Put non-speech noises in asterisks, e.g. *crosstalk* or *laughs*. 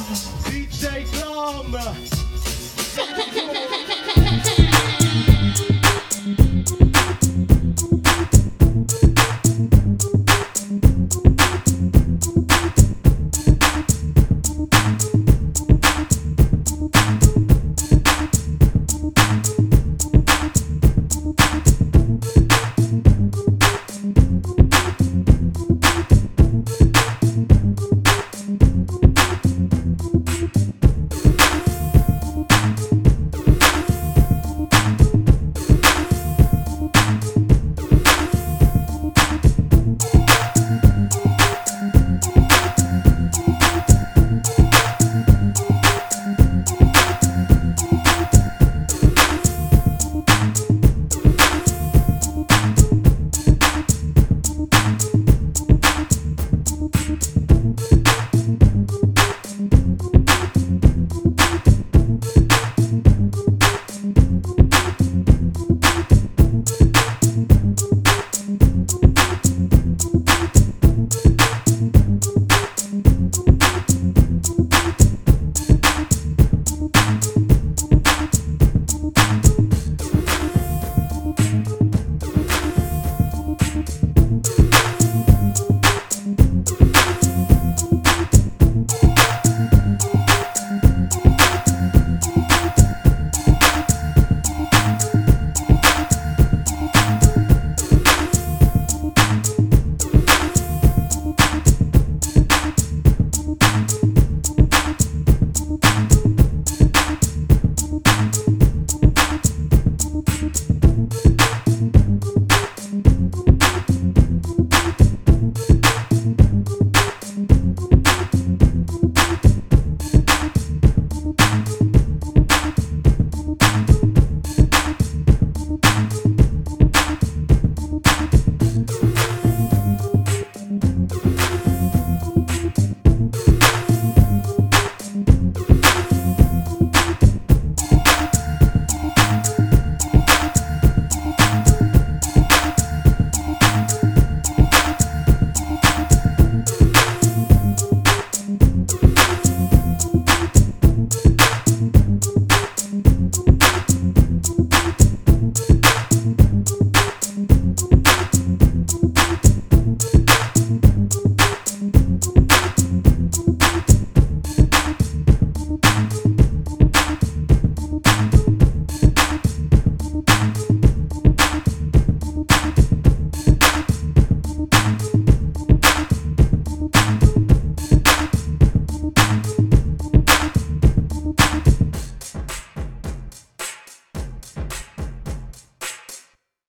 *laughs* DJ Glum. *laughs* Thank you